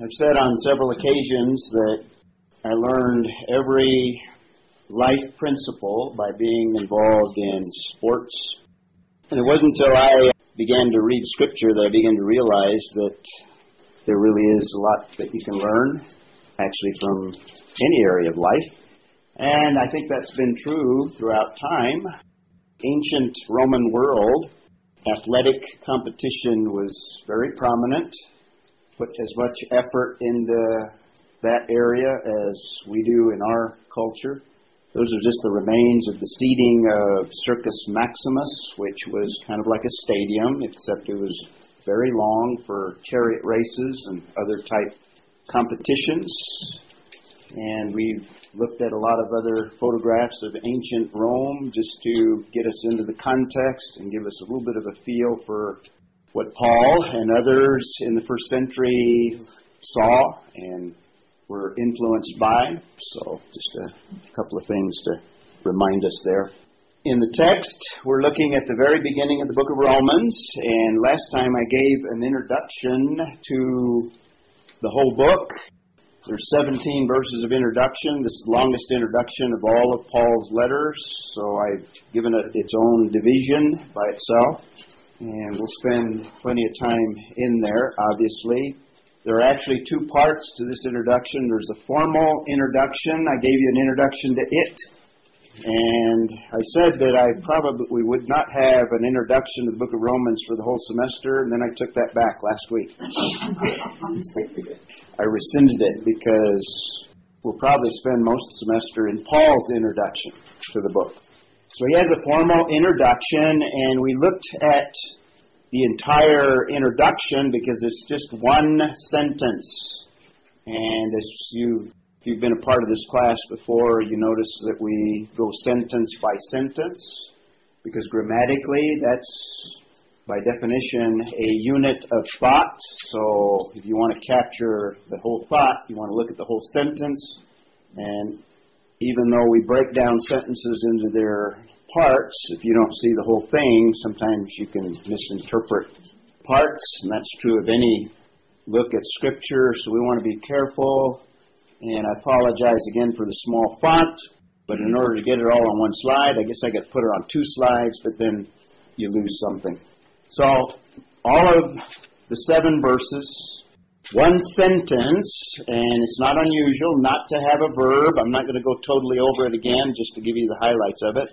I've said on several occasions that I learned every life principle by being involved in sports. And it wasn't until I began to read scripture that I began to realize that there really is a lot that you can learn actually from any area of life. And I think that's been true throughout time. Ancient Roman world, athletic competition was very prominent, put as much effort into that area as we do in our culture. Those are just the remains of the seating of Circus Maximus, which was kind of like a stadium, except it was very long for chariot races and other type competitions. And we've looked at a lot of other photographs of ancient Rome just to get us into the context and give us a little bit of a feel for what Paul and others in the first century saw and were influenced by. So, just a couple of things to remind us there. In the text, we're looking at the very beginning of the book of Romans, and last time I gave an introduction to the whole book. There's 17 verses of introduction. This is the longest introduction of all of Paul's letters, so I've given it its own division by itself, and we'll spend plenty of time in there, obviously. There are actually two parts to this introduction. There's a formal introduction. I gave you an introduction to it. And I said that I probably we would not have an introduction to the book of Romans for the whole semester, and then I took that back last week. I rescinded it because we'll probably spend most of the semester in Paul's introduction to the book. So he has a formal introduction, and we looked at the entire introduction because it's just one sentence. And as you if you've been a part of this class before, you notice that we go sentence by sentence because grammatically that's by definition a unit of thought. So if you want to capture the whole thought, you want to look at the whole sentence. And even though we break down sentences into their parts, if you don't see the whole thing, sometimes you can misinterpret parts, and that's true of any look at Scripture, so we want to be careful. And I apologize again for the small font, but in order to get it all on one slide, I guess I to put it on two slides, but then you lose something. So, all of the seven verses, one sentence, and it's not unusual not to have a verb. I'm not going to go totally over it again just to give you the highlights of it.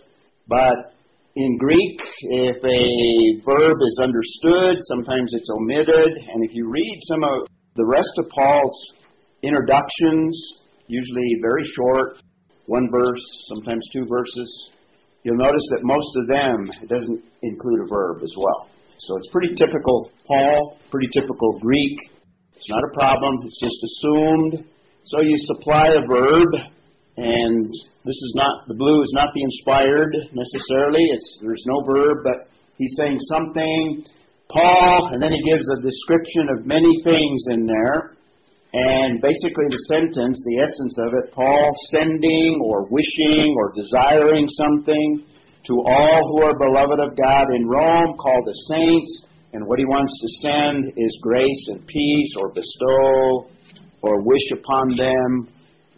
But in Greek, if a verb is understood, sometimes it's omitted. And if you read some of the rest of Paul's introductions, usually very short, one verse, sometimes two verses, you'll notice that most of them it doesn't include a verb as well. So it's pretty typical Paul, pretty typical Greek. It's not a problem, it's just assumed. So you supply a verb and this is not the blue is not the inspired necessarily. It's there's no verb, but he's saying something. Paul, and then he gives a description of many things in there. And basically, the sentence, the essence of it, Paul sending or wishing or desiring something to all who are beloved of God in Rome, called the saints, and what he wants to send is grace and peace or bestow or wish upon them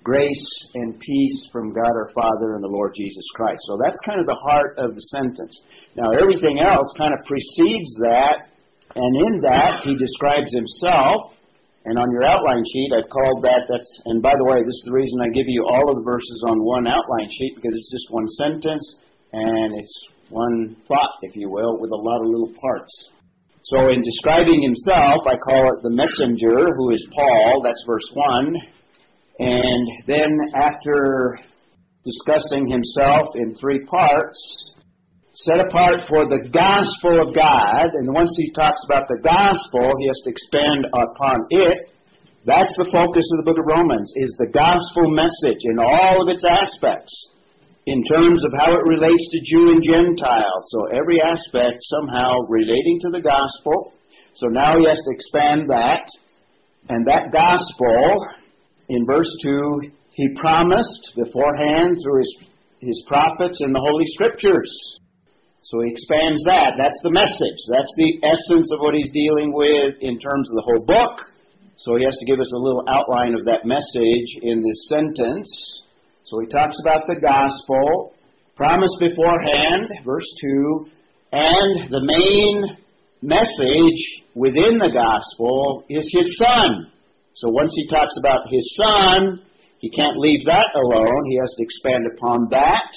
grace and peace from God our Father and the Lord Jesus Christ. So that's kind of the heart of the sentence. Now, everything else kind of precedes that, and in that, he describes himself. And on your outline sheet, I've called that, that's, and by the way, this is the reason I give you all of the verses on one outline sheet, because it's just one sentence, and it's one thought, if you will, with a lot of little parts. So in describing himself, I call it the messenger, who is Paul, that's verse 1. And then after discussing himself in three parts, set apart for the gospel of God, and once he talks about the gospel, he has to expand upon it. That's the focus of the book of Romans, is the gospel message in all of its aspects, in terms of how it relates to Jew and Gentile. So every aspect somehow relating to the gospel. So now he has to expand that. And that gospel in verse 2, he promised beforehand through his, his prophets in the Holy Scriptures. So he expands that. That's the message. That's the essence of what he's dealing with in terms of the whole book. So he has to give us a little outline of that message in this sentence. So he talks about the gospel, promised beforehand, verse 2, and the main message within the gospel is his son. So once he talks about his son, he can't leave that alone. He has to expand upon that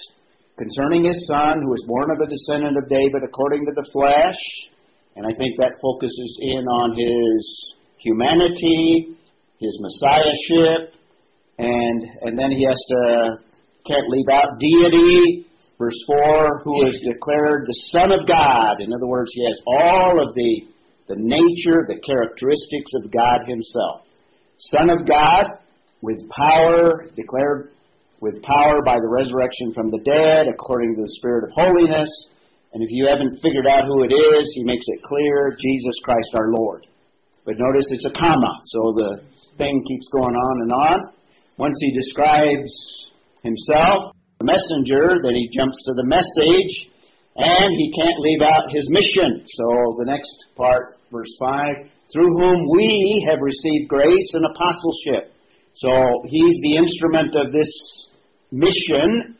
concerning his son, who was born of a descendant of David according to the flesh. And I think that focuses in on his humanity, his messiahship, and and then he has to can't leave out deity. Verse four, who is declared the Son of God. In other words, he has all of the the nature, the characteristics of God Himself. Son of God, with power, declared with power by the resurrection from the dead, according to the Spirit of holiness. And if you haven't figured out who it is, he makes it clear Jesus Christ our Lord. But notice it's a comma, so the thing keeps going on and on. Once he describes himself, the messenger, then he jumps to the message, and he can't leave out his mission. So the next part, verse 5, through whom we have received grace and apostleship. So he's the instrument of this mission.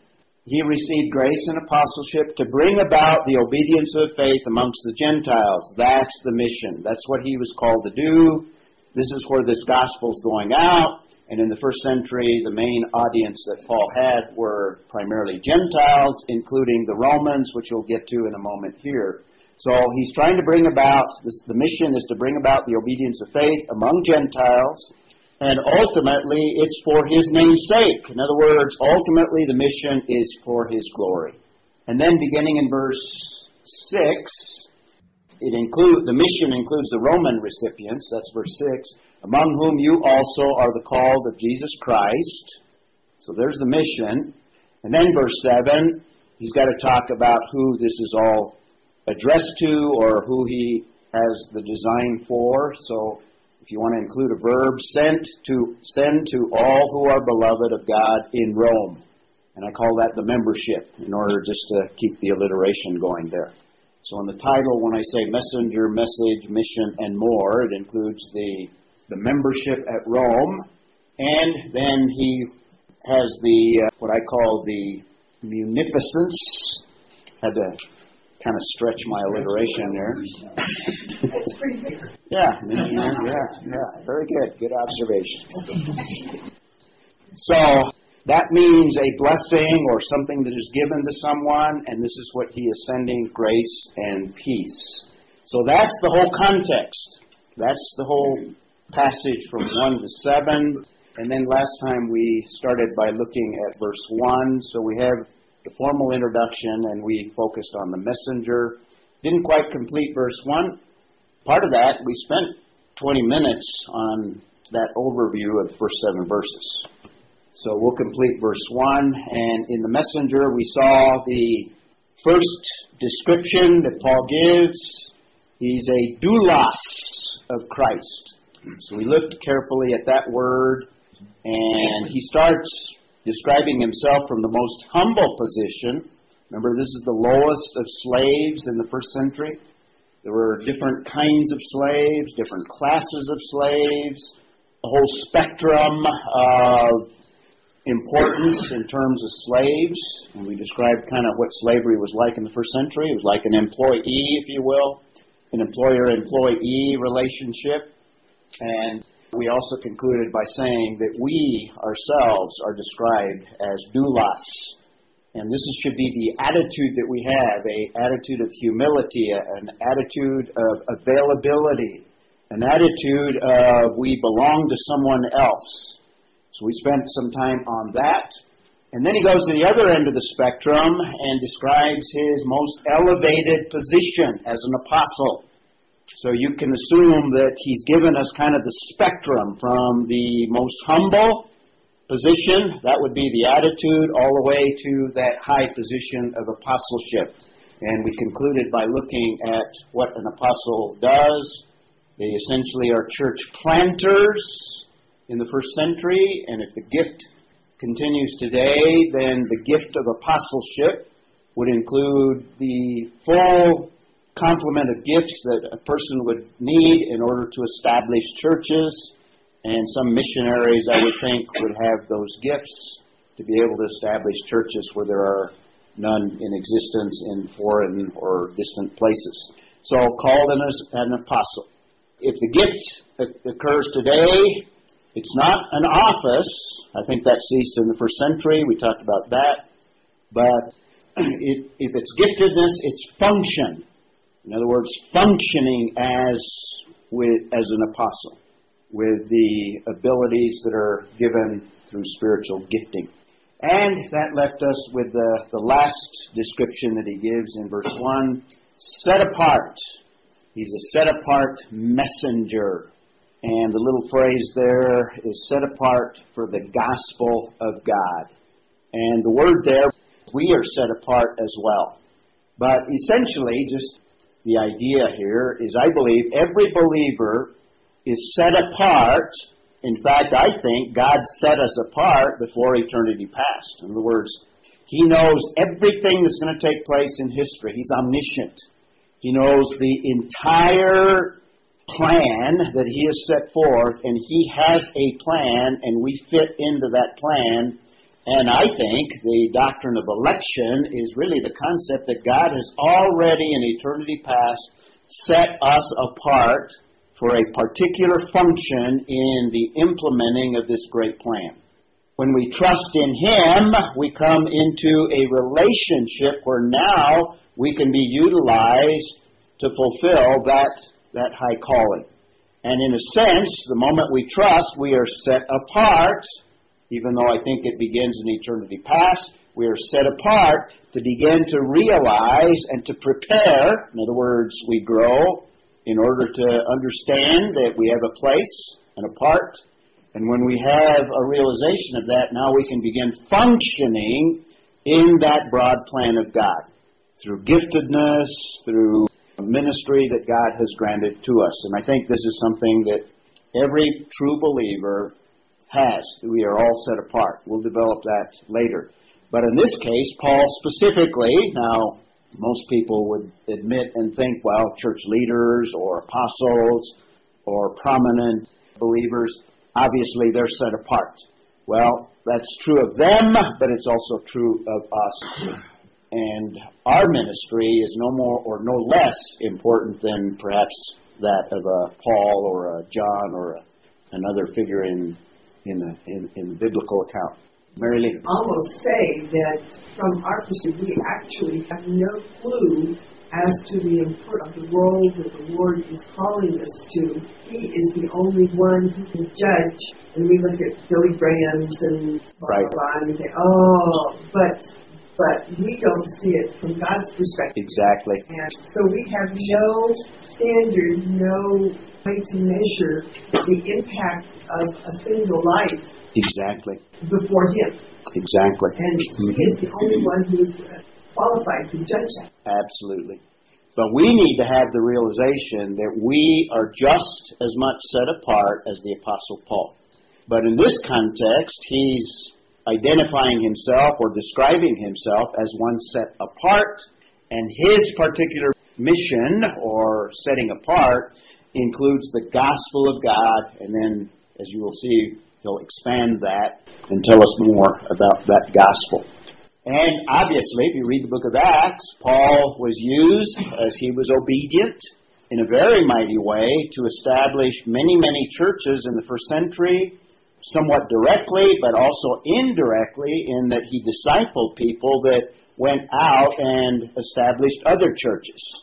He received grace and apostleship to bring about the obedience of faith amongst the Gentiles. That's the mission. That's what he was called to do. This is where this gospel is going out. And in the first century, the main audience that Paul had were primarily Gentiles, including the Romans, which we'll get to in a moment here. So he's trying to bring about, this, the mission is to bring about the obedience of faith among Gentiles, and ultimately it's for his name's sake. In other words, ultimately the mission is for his glory. And then beginning in verse 6, it include, the mission includes the Roman recipients, that's verse 6, among whom you also are the called of Jesus Christ. So there's the mission. And then verse 7, he's got to talk about who this is all addressed to or who he has the design for. So if you want to include a verb, sent to send to all who are beloved of God in Rome. And I call that the membership in order just to keep the alliteration going there. So in the title, when I say messenger, message, mission, and more, it includes the, the membership at Rome. And then he has the, uh, what I call the munificence. Had to kind of stretch my alliteration there. That's pretty good. yeah, yeah, yeah. Very good. Good observation. So that means a blessing or something that is given to someone, and this is what he is sending grace and peace. So that's the whole context. That's the whole passage from 1 to 7. And then last time we started by looking at verse 1. So we have the formal introduction and we focused on the messenger. Didn't quite complete verse 1. Part of that, we spent 20 minutes on that overview of the first seven verses. So we'll complete verse 1. And in the messenger, we saw the first description that Paul gives. He's a doulos of Christ. So we looked carefully at that word, and he starts describing himself from the most humble position. Remember, this is the lowest of slaves in the first century. There were different kinds of slaves, different classes of slaves, a whole spectrum of importance in terms of slaves. And we described kind of what slavery was like in the first century. It was like an employee, if you will, an employer employee relationship. And we also concluded by saying that we ourselves are described as doulos. And this should be the attitude that we have, a attitude of humility, an attitude of availability, an attitude of we belong to someone else. So we spent some time on that. And then he goes to the other end of the spectrum and describes his most elevated position as an apostle. So you can assume that he's given us kind of the spectrum from the most humble position, that would be the attitude, all the way to that high position of apostleship. And we concluded by looking at what an apostle does. They essentially are church planters in the first century, and if the gift continues today, then the gift of apostleship would include the full complement of gifts that a person would need in order to establish churches And some missionaries, I would think, would have those gifts to be able to establish churches where there are none in existence in foreign or distant places. So, called as an apostle. If the gift occurs today, it's not an office. I think that ceased in the first century. We talked about that. But if it's giftedness, it's function. In other words, functioning as with as an apostle with the abilities that are given through spiritual gifting. And that left us with the, the last description that he gives in verse 1 set apart. He's a set apart messenger. And the little phrase there is set apart for the gospel of God. And the word there, we are set apart as well. But essentially, just the idea here is I believe every believer is set apart. In fact, I think God set us apart before eternity passed. In other words, He knows everything that's going to take place in history. He's omniscient. He knows the entire plan that He has set forth, and He has a plan, and we fit into that plan. And I think the doctrine of election is really the concept that God has already in eternity past set us apart for a particular function in the implementing of this great plan. When we trust in Him, we come into a relationship where now we can be utilized to fulfill that, that high calling. And in a sense, the moment we trust, we are set apart, even though I think it begins in eternity past, we are set apart to begin to realize and to prepare. In other words, we grow in order to understand that we have a place and a part. And when we have a realization of that, now we can begin functioning in that broad plan of God through giftedness, through ministry that God has granted to us. And I think this is something that every true believer has. We are all set apart. We'll develop that later. But in this case, Paul specifically, now most people would admit and think, well, church leaders or apostles or prominent believers, obviously they're set apart. Well, that's true of them, but it's also true of us. And our ministry is no more or no less important than perhaps that of a Paul or a John or a, another figure in in the, in, in the biblical account. Mary Lee. Almost say that from our perspective, we actually have no clue as to the importance of the role that the Lord is calling us to. He is the only one who can judge. And we look at Billy Graham's and blah, right. blah, and we say, oh, but but we don't see it from God's perspective. Exactly. And so we have no standard, no way to measure the impact of a single life Exactly. Before Him. Exactly. And He mm-hmm. is the only one who's uh, qualified to judge that. Absolutely. But we need to have the realization that we are just as much set apart as the Apostle Paul. But in this context, he's identifying himself or describing himself as one set apart, and his particular mission or setting apart includes the gospel of God, and then, as you will see He'll expand that and tell us more about that gospel. And obviously, if you read the book of Acts, Paul was used as he was obedient in a very mighty way to establish many, many churches in the first century, somewhat directly, but also indirectly, in that he discipled people that went out and established other churches.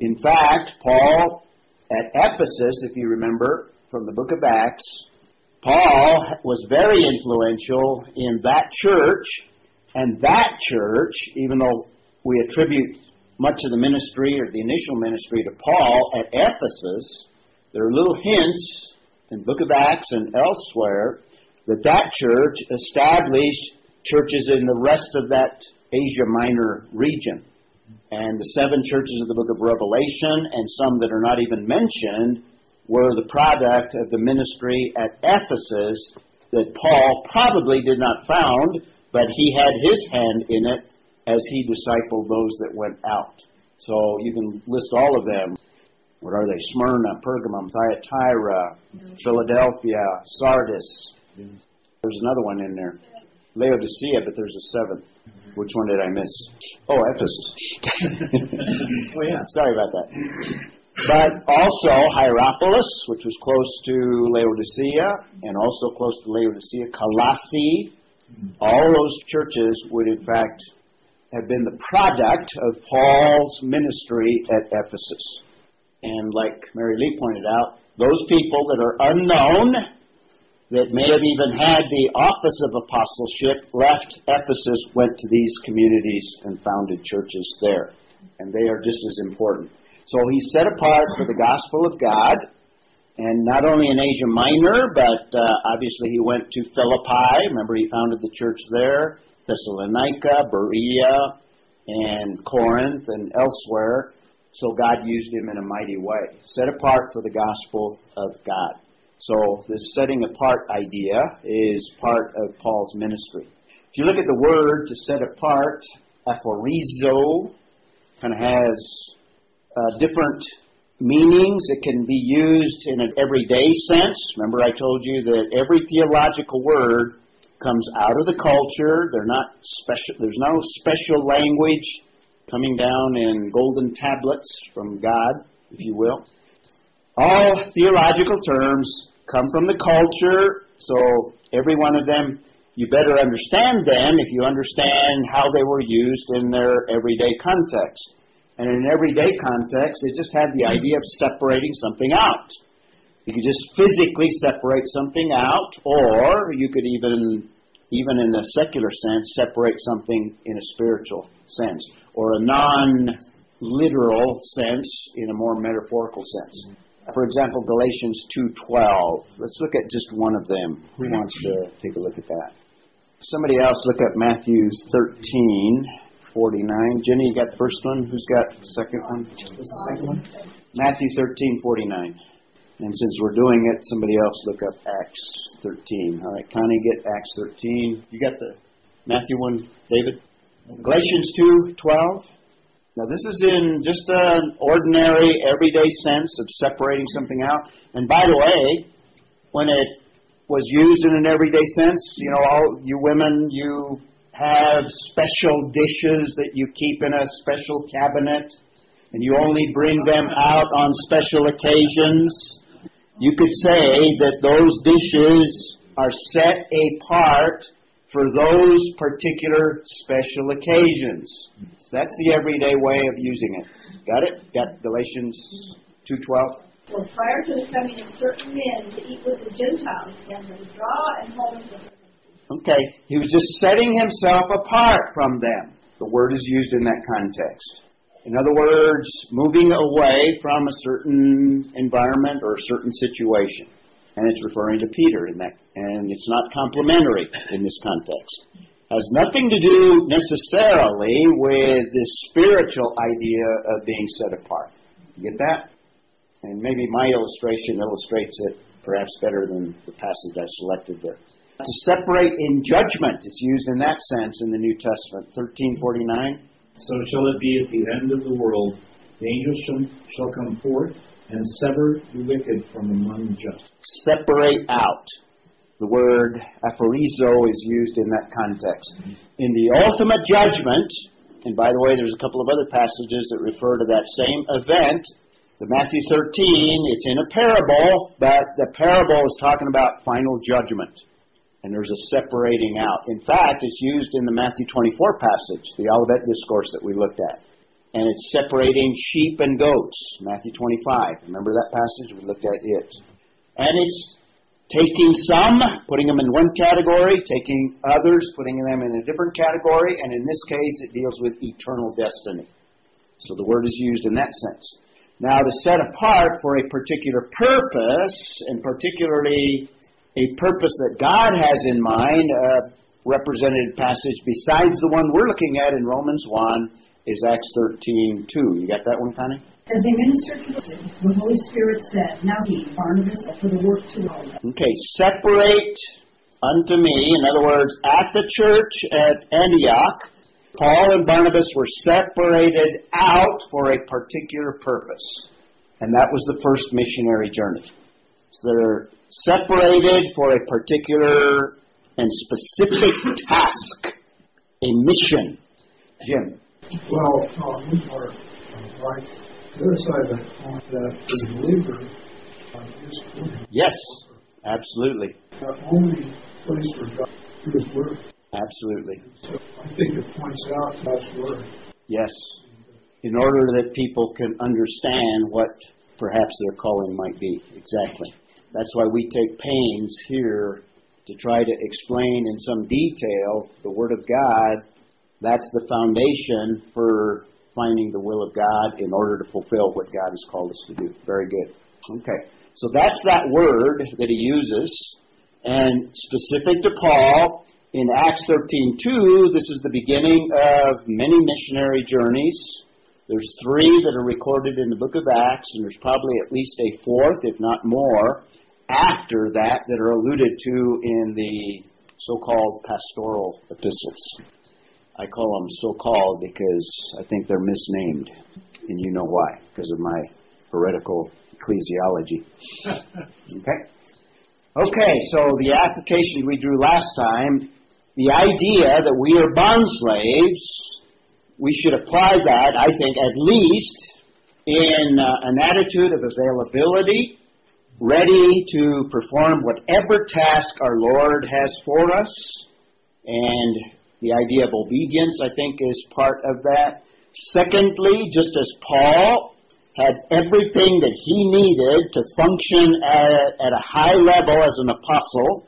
In fact, Paul at Ephesus, if you remember from the book of Acts, Paul was very influential in that church, and that church, even though we attribute much of the ministry or the initial ministry to Paul at Ephesus, there are little hints in book of Acts and elsewhere that that church established churches in the rest of that Asia Minor region. And the seven churches of the book of Revelation and some that are not even mentioned were the product of the ministry at Ephesus that Paul probably did not found, but he had his hand in it as he discipled those that went out. So you can list all of them. What are they? Smyrna, Pergamum, Thyatira, Philadelphia, Sardis. There's another one in there. Laodicea, but there's a seventh. Which one did I miss? Oh, Ephesus. Oh, yeah. Sorry about that. But also Hierapolis, which was close to Laodicea, and also close to Laodicea, Colossae. All those churches would, in fact, have been the product of Paul's ministry at Ephesus. And like Mary Lee pointed out, those people that are unknown, that may have even had the office of apostleship, left Ephesus, went to these communities, and founded churches there. And they are just as important. So he's set apart for the gospel of God, and not only in Asia Minor, but uh, obviously he went to Philippi. Remember, he founded the church there, Thessalonica, Berea, and Corinth, and elsewhere. So God used him in a mighty way. Set apart for the gospel of God. So this setting apart idea is part of Paul's ministry. If you look at the word to set apart, aphorizo, kind of has uh, different meanings. It can be used in an everyday sense. Remember, I told you that every theological word comes out of the culture. They're not special. There's no special language coming down in golden tablets from God, if you will. All theological terms come from the culture, so every one of them you better understand them if you understand how they were used in their everyday context. And in an everyday context, it just had the idea of separating something out. You could just physically separate something out, or you could even, even in the secular sense, separate something in a spiritual sense, or a non-literal sense in a more metaphorical sense. For example, Galatians 2:12. Let's look at just one of them. Who hmm. wants to take a look at that? Somebody else look at Matthew 13:49. Jenny, you got the first one? Who's got the second one? What's the second one? Matthew 13:49. And since we're doing it, somebody else look up Acts 13. All right, Connie, get Acts 13. You got the Matthew one, David? Galatians 2:12. Now this is in just an ordinary, everyday sense of separating something out. And by the way, when it was used in an everyday sense, you know, all you women, you have special dishes that you keep in a special cabinet, and you only bring them out on special occasions. You could say that those dishes are set apart for those particular special occasions. That's the everyday way of using it. Got it? Got Galatians 2:12. For prior to the coming of certain men to eat with the Gentiles, and to withdraw and hold them Okay, he was just setting himself apart from them. The word is used in that context. In other words, moving away from a certain environment or a certain situation. And it's referring to Peter in that, and it's not complimentary in this context. Has nothing to do necessarily with this spiritual idea of being set apart. You get that? And maybe my illustration illustrates it perhaps better than the passage I selected there. To separate in judgment, it's used in that sense in the New Testament. 1349. So shall it be at the end of the world. The angels shall, shall come forth and sever the wicked from among the just. Separate out. The word aphorizo is used in that context. In the ultimate judgment, and by the way, there's a couple of other passages that refer to that same event. The Matthew 13, it's in a parable, but the parable is talking about final judgment. And there's a separating out. In fact, it's used in the Matthew 24 passage, the Olivet Discourse that we looked at. And it's separating sheep and goats, Matthew 25. Remember that passage? We looked at it. And it's taking some, putting them in one category, taking others, putting them in a different category, and in this case, it deals with eternal destiny. So the word is used in that sense. Now, to set apart for a particular purpose, and particularly a purpose that God has in mind, uh, a represented passage besides the one we're looking at in Romans 1 is Acts 13 2. You got that one, Connie? As they ministered to the the Holy Spirit said, Now he, Barnabas, for the work to all. Okay, separate unto me. In other words, at the church at Antioch, Paul and Barnabas were separated out for a particular purpose. And that was the first missionary journey. So they're separated for a particular and specific task, a mission. Jim. Well, uh, we are uh, right. The other side of that point that the believer uh, is. Yes, absolutely. the only place for God to His Word. Absolutely. So I think it points out God's Word. Yes. In order that people can understand what perhaps their calling might be. Exactly. That's why we take pains here to try to explain in some detail the Word of God. That's the foundation for finding the will of God in order to fulfill what God has called us to do. Very good. Okay. So that's that word that he uses. And specific to Paul, in Acts 13:2, this is the beginning of many missionary journeys. There's three that are recorded in the book of Acts, and there's probably at least a fourth, if not more, after that that are alluded to in the so-called pastoral epistles. I call them so-called because I think they're misnamed, and you know why, because of my heretical ecclesiology. okay? Okay, so the application we drew last time, the idea that we are bond slaves, we should apply that, I think, at least in uh, an attitude of availability, ready to perform whatever task our Lord has for us, and the idea of obedience, I think, is part of that. Secondly, just as Paul had everything that he needed to function at, at a high level as an apostle,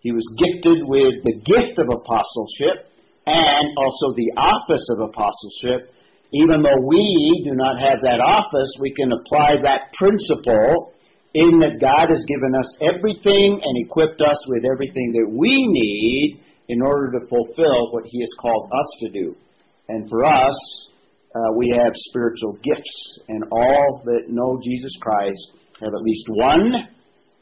he was gifted with the gift of apostleship and also the office of apostleship. Even though we do not have that office, we can apply that principle in that God has given us everything and equipped us with everything that we need in order to fulfill what He has called us to do. And for us, uh, we have spiritual gifts, and all that know Jesus Christ have at least one,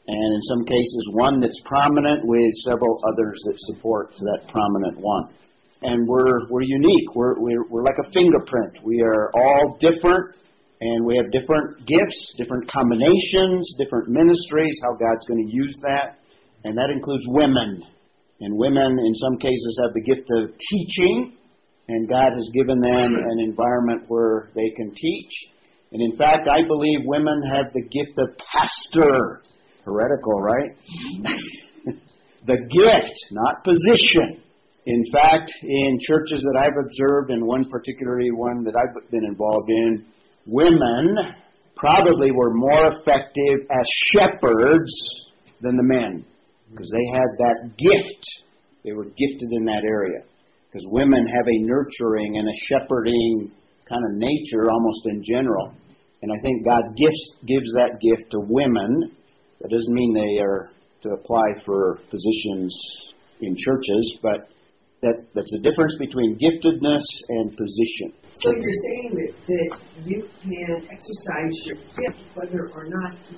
and in some cases, one that's prominent with several others that support that prominent one. And we're, we're unique. We're, we're, we're like a fingerprint. We are all different, and we have different gifts, different combinations, different ministries, how God's going to use that. And that includes women. And women, in some cases, have the gift of teaching, and God has given them an environment where they can teach. And in fact, I believe women have the gift of pastor. Heretical, right? the gift, not position. In fact, in churches that I've observed, and one particularly one that I've been involved in, women probably were more effective as shepherds than the men because they had that gift. They were gifted in that area. Because women have a nurturing and a shepherding kind of nature almost in general. And I think God gives, gives that gift to women. That doesn't mean they are to apply for positions in churches, but that, that's a difference between giftedness and position. So you're saying that, that you can exercise your gift whether or not you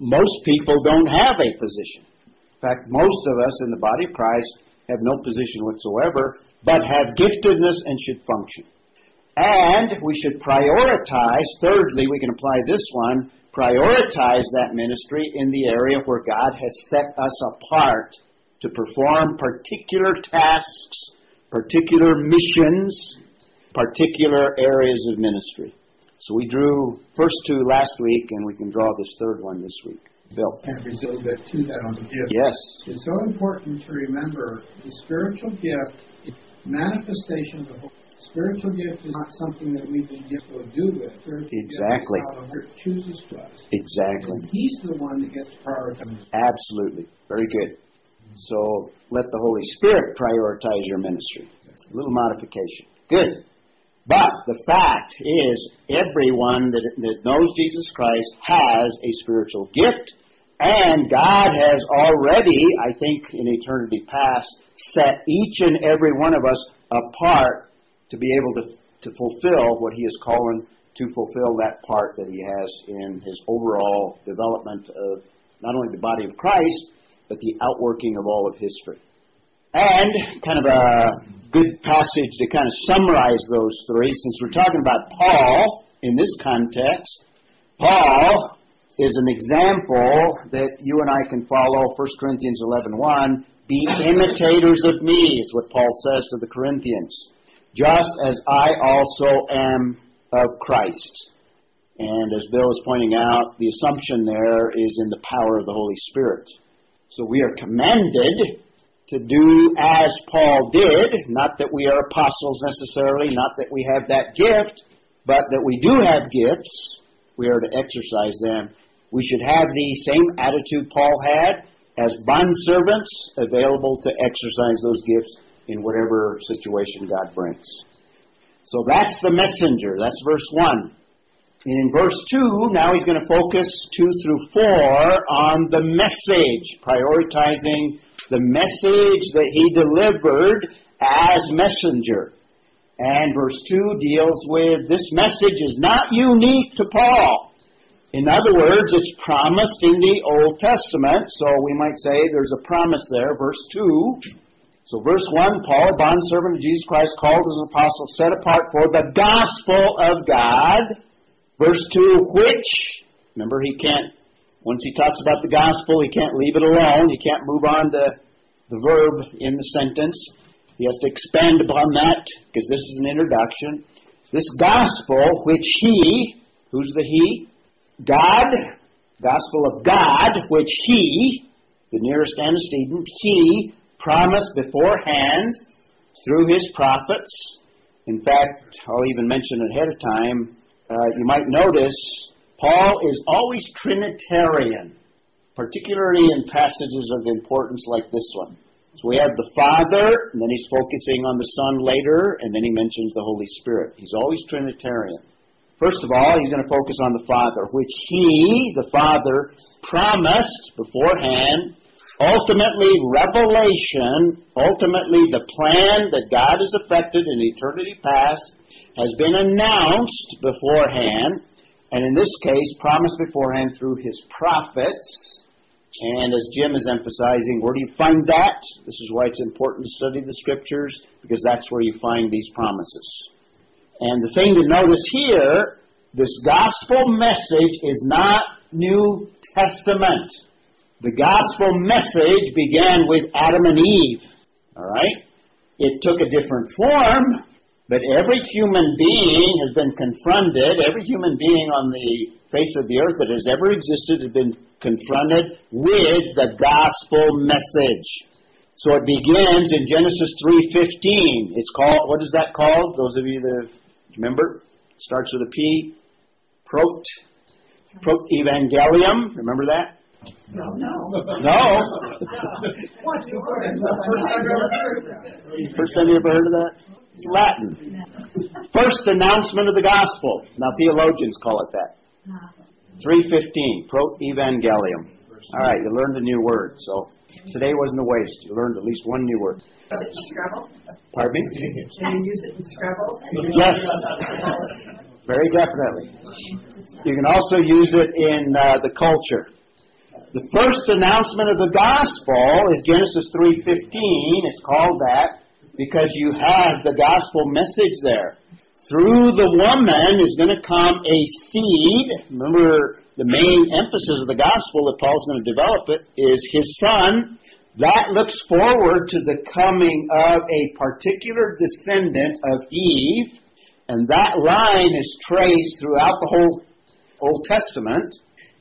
Most people don't have a position. In fact, most of us in the body of Christ have no position whatsoever, but have giftedness and should function. And we should prioritize, thirdly, we can apply this one, prioritize that ministry in the area where God has set us apart to perform particular tasks, particular missions, particular areas of ministry. So we drew first two last week, and we can draw this third one this week. Bill. And little bit to that on the gift. Yes. It's so important to remember the spiritual gift, is manifestation of the Holy Spiritual gift is not something that we can just go do with. Spiritual Exactly. Gift is how the Lord chooses to us. Exactly. And He's the one that gets prioritized. Absolutely. Very good. So let the Holy Spirit prioritize your ministry. A little modification. Good. But the fact is, everyone that, that knows Jesus Christ has a spiritual gift, and God has already, I think, in eternity past, set each and every one of us apart to be able to, to fulfill what He is calling to fulfill that part that He has in His overall development of not only the body of Christ, but the outworking of all of history. And kind of a good passage to kind of summarize those three, since we're talking about Paul in this context. Paul is an example that you and I can follow. 1 Corinthians 11.1, be imitators of me, is what Paul says to the Corinthians, just as I also am of Christ. And as Bill is pointing out, the assumption there is in the power of the Holy Spirit. So we are commanded to do as Paul did, not that we are apostles necessarily, not that we have that gift, but that we do have gifts, we are to exercise them. We should have the same attitude Paul had as bondservants available to exercise those gifts in whatever situation God brings. So that's the messenger. That's verse 1. In verse 2, now he's going to focus 2 through 4 on the message, prioritizing the message that he delivered as messenger. And verse 2 deals with this message is not unique to Paul. In other words, it's promised in the Old Testament, so we might say there's a promise there. Verse 2. So verse 1, Paul, a bondservant of Jesus Christ, called as an apostle, set apart for the gospel of God. Verse 2, which, remember he can't, once he talks about the gospel, he can't leave it alone. He can't move on to the verb in the sentence. He has to expand upon that because this is an introduction. This gospel, which he, who's the he? God, gospel of God, which he, the nearest antecedent, he promised beforehand through his prophets. In fact, I'll even mention ahead of time, uh, you might notice Paul is always Trinitarian, particularly in passages of importance like this one. So we have the Father, and then he's focusing on the Son later, and then he mentions the Holy Spirit. He's always Trinitarian. First of all, he's going to focus on the Father, which he, the Father, promised beforehand. Ultimately, revelation, ultimately the plan that God has effected in eternity past has been announced beforehand, and in this case, promised beforehand through his prophets. And as Jim is emphasizing, where do you find that? This is why it's important to study the scriptures, because that's where you find these promises. And the thing to notice here, this gospel message is not New Testament. The gospel message began with Adam and Eve. Alright? It took a different form, but every human being has been confronted, every human being on the face of the earth that has ever existed has been confronted with the gospel message. So it begins in Genesis 3:15. It's called what is that called? Those of you that remember, starts with a P. Prot Prot Evangelium. Remember that? No, no. No. What you heard? First time you ever heard of that? It's Latin. First announcement of the gospel. Now theologians call it that. 315, Protevangelium. All right, you learned a new word, so today wasn't a waste. You learned at least one new word. Use it in Scrabble? Pardon me? Can you use it in Scrabble? Yes, very definitely. You can also use it in uh, the culture. The first announcement of the gospel is Genesis 3:15. It's called that because you have the gospel message there. Through the woman is going to come a seed. Remember, the main emphasis of the gospel that Paul's going to develop it is his son. That looks forward to the coming of a particular descendant of Eve, and that line is traced throughout the whole Old Testament.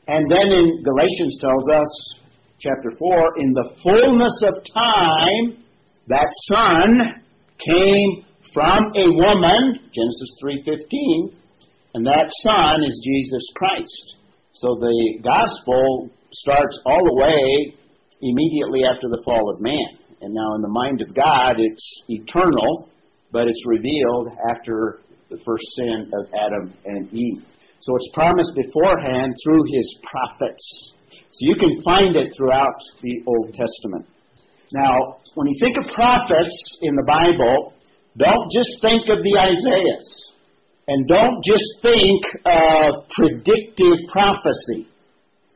And then in Galatians tells us, chapter 4, in the fullness of time, that son came from a woman, Genesis 3:15, and that son is Jesus Christ. So the gospel starts all the way immediately after the fall of man. And now in the mind of God it's eternal, but it's revealed after the first sin of Adam and Eve. So it's promised beforehand through his prophets. So you can find it throughout the Old Testament. Now, when you think of prophets in the Bible, don't just think of the Isaiahs. And don't just think of predictive prophecy.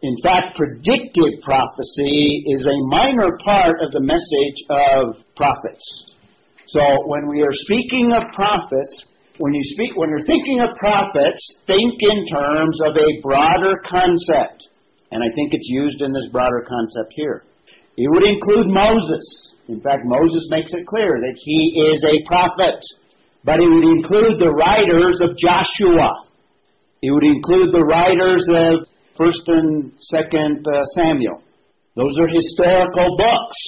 In fact, predictive prophecy is a minor part of the message of prophets. So when we are speaking of prophets, when you speak, when you're thinking of prophets, think in terms of a broader concept. And I think it's used in this broader concept here. It would include Moses. In fact, Moses makes it clear that he is a prophet. But it would include the writers of Joshua. It would include the writers of First and Second uh, Samuel. Those are historical books.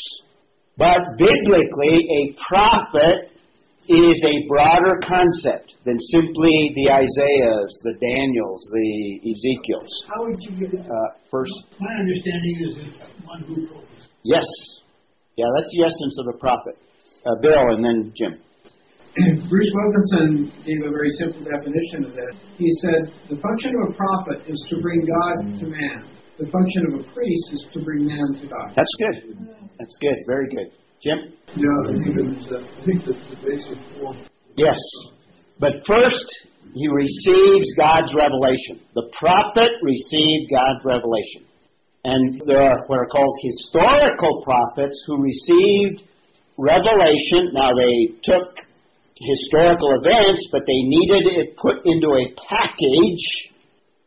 But biblically, a prophet is a broader concept than simply the Isaiahs, the Daniels, the Ezekiels. How would you give it? Uh, first, My understanding is that one who. Yes, yeah, that's the essence of a prophet. Uh, Bill, and then Jim. Bruce Wilkinson gave a very simple definition of that. He said, The function of a prophet is to bring God to man. The function of a priest is to bring man to God. That's good. That's good. Very good. Jim. Yeah, I think it's, uh, I think that's the basic form. Yes. But first, he receives God's revelation. The prophet received God's revelation. And there are what are called historical prophets who received revelation. Now, they took historical events, but they needed it put into a package.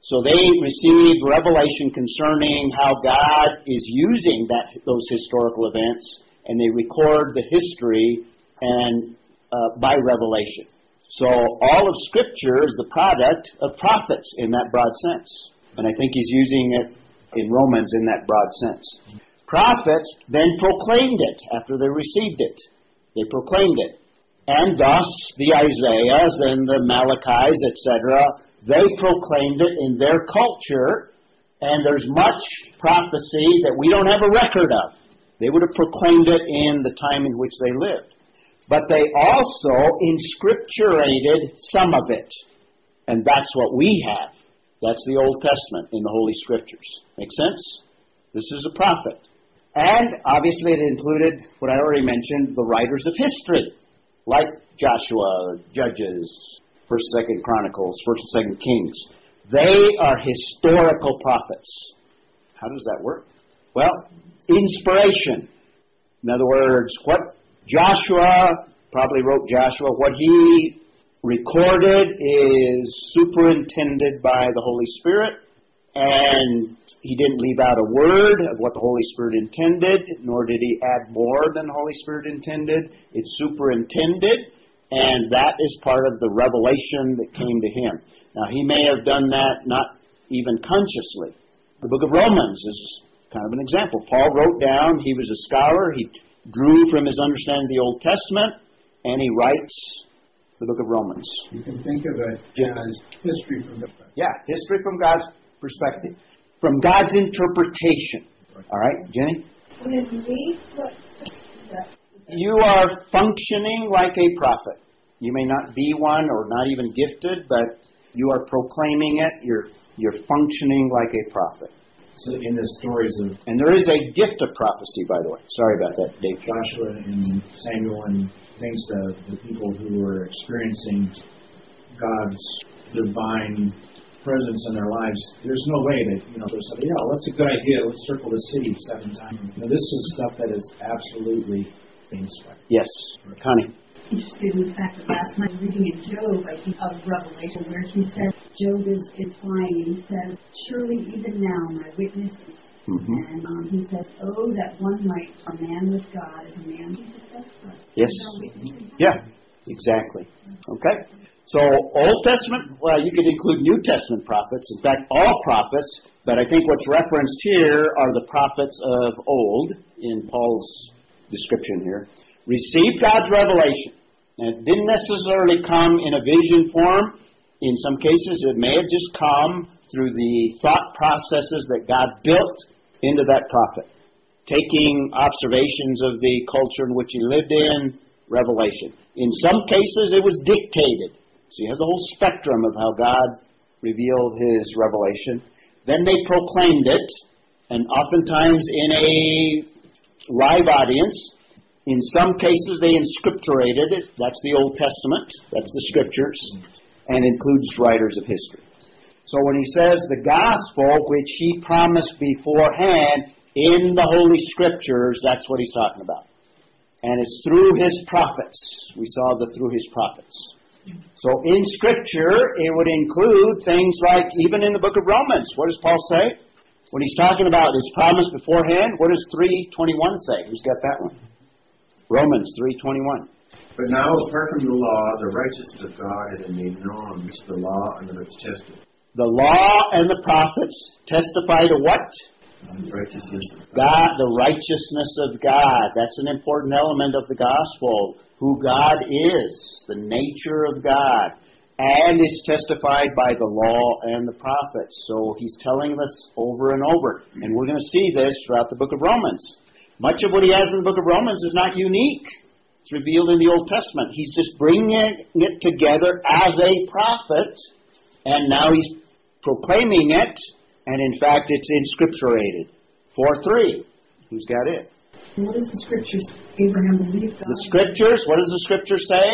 So they received revelation concerning how God is using that, those historical events, and they record the history and uh, by revelation. So all of Scripture is the product of prophets in that broad sense. And I think he's using it in Romans in that broad sense. Prophets then proclaimed it after they received it. They proclaimed it. And thus the Isaiahs and the Malachi's, etc., they proclaimed it in their culture, and there's much prophecy that we don't have a record of. They would have proclaimed it in the time in which they lived. But they also inscripturated some of it. And that's what we have. That's the Old Testament in the Holy Scriptures. Make sense? This is a prophet. And obviously it included what I already mentioned, the writers of history, like Joshua, Judges, First, and Second Chronicles, First and Second Kings. They are historical prophets. How does that work? Well, inspiration. In other words, what Joshua probably wrote Joshua, what he recorded is superintended by the Holy Spirit, and he didn't leave out a word of what the Holy Spirit intended, nor did he add more than the Holy Spirit intended. It's superintended, and that is part of the revelation that came to him. Now, he may have done that not even consciously. The book of Romans is kind of an example. Paul wrote down, he was a scholar, he drew from his understanding of the Old Testament, and he writes the book of Romans. You can think of it as history from the Yeah, history from God's perspective, from God's interpretation. All right, Jenny? When we put You are functioning like a prophet. You may not be one or not even gifted, but you are proclaiming it. You're, you're functioning like a prophet. So in the stories of And there is a gift of prophecy, by the way. Sorry about that, Dave. Joshua and Samuel and things, the, the people who were experiencing God's divine presence in their lives, there's no way that, you know, there's somebody, yeah, that's a good idea. Let's circle the city seven times. You know, this is stuff that is absolutely inspired. Yes. Connie. interested in the fact that last night reading in Job, I think of Revelation, where he says, Job is implying, he says, Surely even now my witness, Mm-hmm. and um, he says, Oh, that one might, a man with God is a man who possesses God. Yes. Yeah, exactly. Okay. So Old Testament, well, you could include New Testament prophets. In fact, all prophets. But I think what's referenced here are the prophets of old in Paul's description here. Received God's revelation. And it didn't necessarily come in a vision form. In some cases, it may have just come through the thought processes that God built into that prophet taking observations of the culture in which he lived in, revelation. In some cases, it was dictated. So you have the whole spectrum of how God revealed his revelation. Then they proclaimed it, and oftentimes in a live audience. In some cases, they inscripturated it. That's the Old Testament. That's the Scriptures, and includes writers of history. So when he says the gospel, which he promised beforehand in the Holy Scriptures, that's what he's talking about. And it's through his prophets. We saw the through his prophets. So in Scripture, it would include things like, even in the book of Romans, what does Paul say? When he's talking about his promise beforehand, what does 3.21 say? Who's got that one? Romans 3.21. But now, apart from the law, the righteousness of God has been made known, which the law under its tested. The law and the prophets testify to what? Righteousness God, the righteousness of God. That's an important element of the gospel. Who God is, the nature of God. And it's testified by the law and the prophets. So he's telling us over and over. And we're going to see this throughout the book of Romans. Much of what he has in the book of Romans is not unique. It's revealed in the Old Testament. He's just bringing it together as a prophet, and now he's proclaiming it, and in fact, it's inscripturated. 4 3. Who's got it? What does the scripture say? Abraham believed God. The scriptures, what does the scripture say?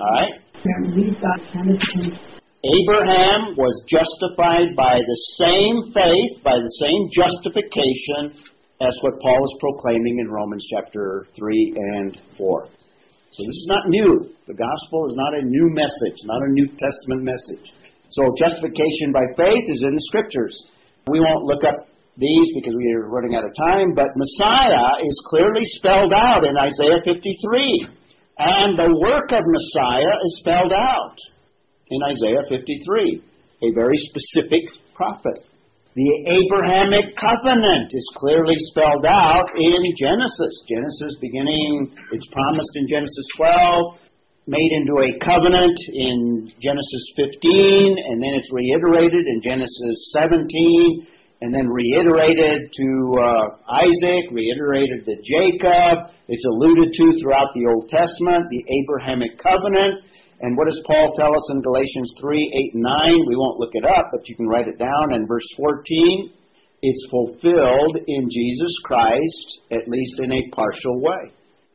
All right. Abraham believed God counted him. Abraham was justified by the same faith, by the same justification as what Paul is proclaiming in Romans chapter 3 and 4. So this is not new. The gospel is not a new message, not a New Testament message. So justification by faith is in the scriptures. We won't look up these because we are running out of time, but Messiah is clearly spelled out in Isaiah 53. And the work of Messiah is spelled out in Isaiah 53, a very specific prophet. The Abrahamic covenant is clearly spelled out in Genesis. Genesis beginning, it's promised in Genesis 12, made into a covenant in Genesis 15, and then it's reiterated in Genesis 17, and then reiterated to uh, Isaac, reiterated to Jacob. It's alluded to throughout the Old Testament, the Abrahamic covenant. And what does Paul tell us in Galatians 3, 8, and 9? We won't look it up, but you can write it down. In verse 14, it's fulfilled in Jesus Christ, at least in a partial way.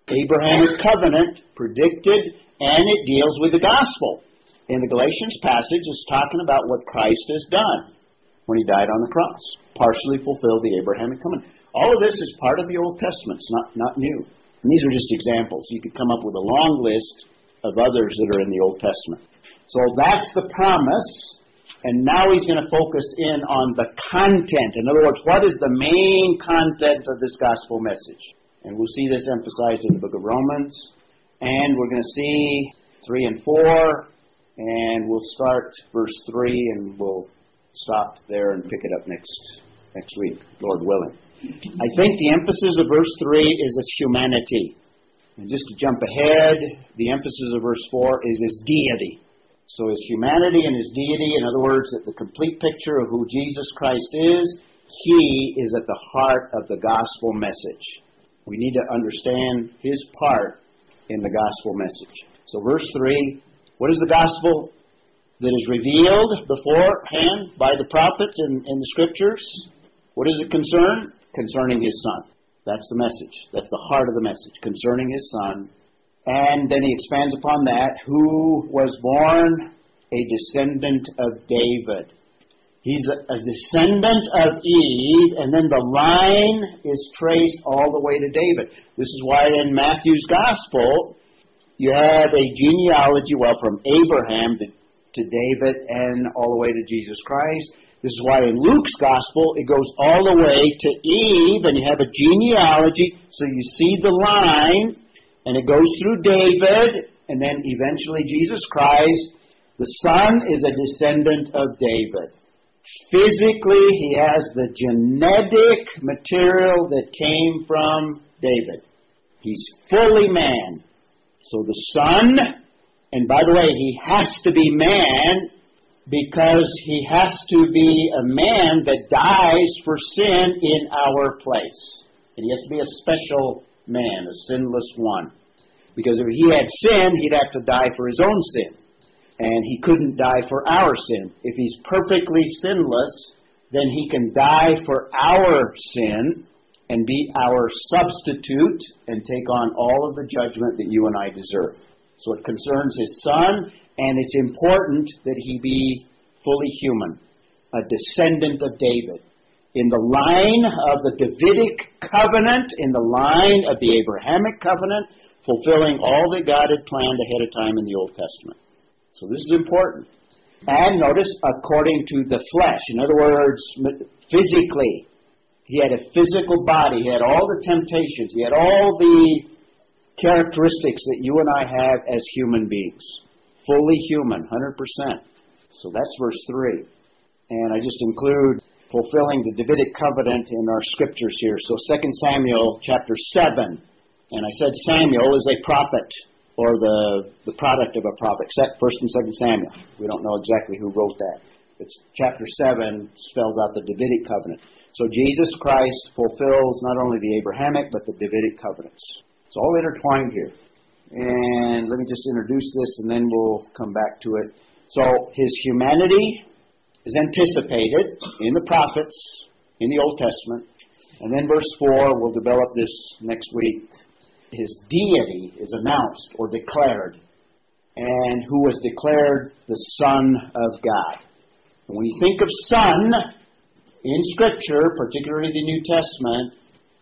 Abrahamic covenant predicted, and it deals with the gospel. In the Galatians passage, it's talking about what Christ has done when he died on the cross. Partially fulfilled the Abrahamic covenant. All of this is part of the Old Testament. It's not, not new. And these are just examples. You could come up with a long list of others that are in the Old Testament. So that's the promise, and now he's going to focus in on the content. In other words, what is the main content of this gospel message? And we'll see this emphasized in the book of Romans, and we're going to see 3 and 4, and we'll start verse 3, and we'll stop there and pick it up next next week, Lord willing. I think the emphasis of verse 3 is its humanity. And just to jump ahead, the emphasis of verse 4 is his deity. So his humanity and his deity, in other words, that the complete picture of who Jesus Christ is, he is at the heart of the gospel message. We need to understand his part in the gospel message. So verse 3, what is the gospel that is revealed beforehand by the prophets in, in the scriptures? What is it concern? Concerning his son. That's the message. That's the heart of the message concerning his son. And then he expands upon that who was born a descendant of David. He's a, descendant of Eve, and then the line is traced all the way to David. This is why in Matthew's gospel, you have a genealogy, well, from Abraham to, to David and all the way to Jesus Christ. This is why in Luke's gospel it goes all the way to Eve, and you have a genealogy, so you see the line, and it goes through David, and then eventually Jesus Christ. The son is a descendant of David. Physically, he has the genetic material that came from David. He's fully man. So the son, and by the way, he has to be man because he has to be a man that dies for sin in our place. And he has to be a special man, a sinless one. Because if he had sin, he'd have to die for his own sin. And he couldn't die for our sin. If he's perfectly sinless, then he can die for our sin and be our substitute and take on all of the judgment that you and I deserve. So it concerns his son, and it's important that he be fully human, a descendant of David. In the line of the Davidic covenant, in the line of the Abrahamic covenant, fulfilling all that God had planned ahead of time in the Old Testament. So this is important. And notice, according to the flesh. In other words, physically. He had a physical body. He had all the temptations. He had all the characteristics that you and I have as human beings. Fully human, 100%. So that's verse 3. And I just include fulfilling the Davidic covenant in our scriptures here. So 2 Samuel chapter 7. And I said Samuel is a prophet or the, the product of a prophet, except 1st and 2nd Samuel. We don't know exactly who wrote that. It's chapter 7 spells out the Davidic covenant. So Jesus Christ fulfills not only the Abrahamic but the Davidic covenants. It's all intertwined here. And let me just introduce this and then we'll come back to it. So his humanity is anticipated in the prophets in the Old Testament. And then verse 4, we'll develop this next week. His deity is announced or declared, and who was declared the Son of God. When you think of Son, in Scripture, particularly the New Testament,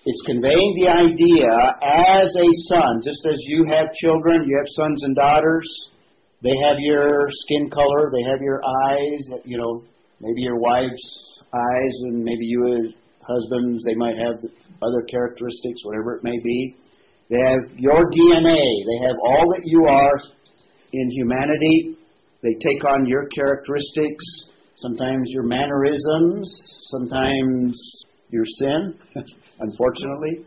it's conveying the idea as a son, just as you have children, you have sons and daughters, they have your skin color, they have your eyes, you know, maybe your wife's eyes, and maybe you as husbands, they might have other characteristics, whatever it may be. They have your DNA, they have all that you are in humanity, they take on your characteristics sometimes your mannerisms, sometimes your sin, unfortunately.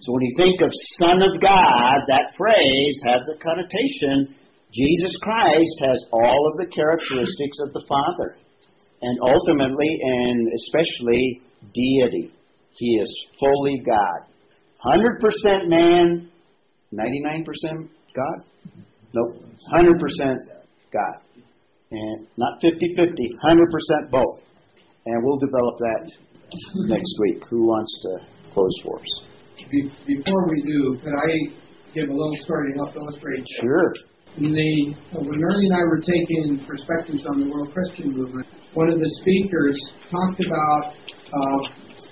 So when you think of Son of God, that phrase has a connotation. Jesus Christ has all of the characteristics of the Father, and ultimately and especially deity. He is fully God. 100% man, 99% God? Nope, 100% God and not 50 50, 100% both. And we'll develop that next week. Who wants to close for us? Be- before we do, could I give a little story to help illustrate? Sure. In the, when Ernie and I were taking perspectives on the World Christian Movement, one of the speakers talked about uh,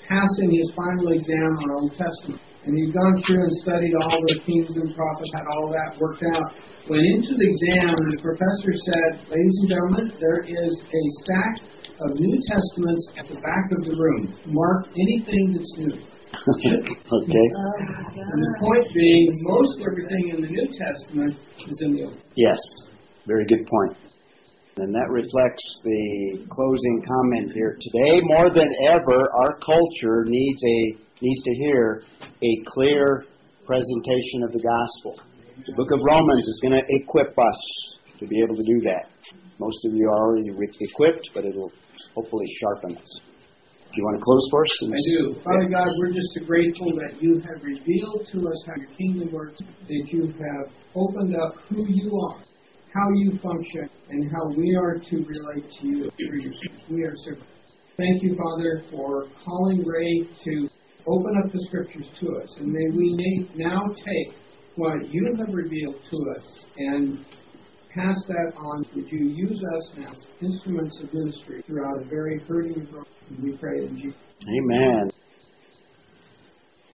passing his final exam on Old Testament. And he'd gone through and studied all the kings and prophets, had all that worked out. Went into the exam, and the professor said, Ladies and gentlemen, there is a stack of New Testaments at the back of the room. Mark anything that's new. okay. And the point being, most everything in the New Testament is in the Old. Yes, very good point. And that reflects the closing comment here. Today, more than ever, our culture needs a needs to hear a clear presentation of the gospel. The book of Romans is going to equip us to be able to do that. Most of you are already equipped, but it'll hopefully sharpen us. Do you want to close for us? I do. Father God, we're just grateful that you have revealed to us how your kingdom works, that you have opened up who you are, how you function, and how we are to relate to you through your We are so Thank you, Father, for calling Ray to open up the scriptures to us, and may we now take what you have revealed to us and pass that on. Would you use us as instruments of ministry throughout a very hurting world? We pray in Jesus. Amen.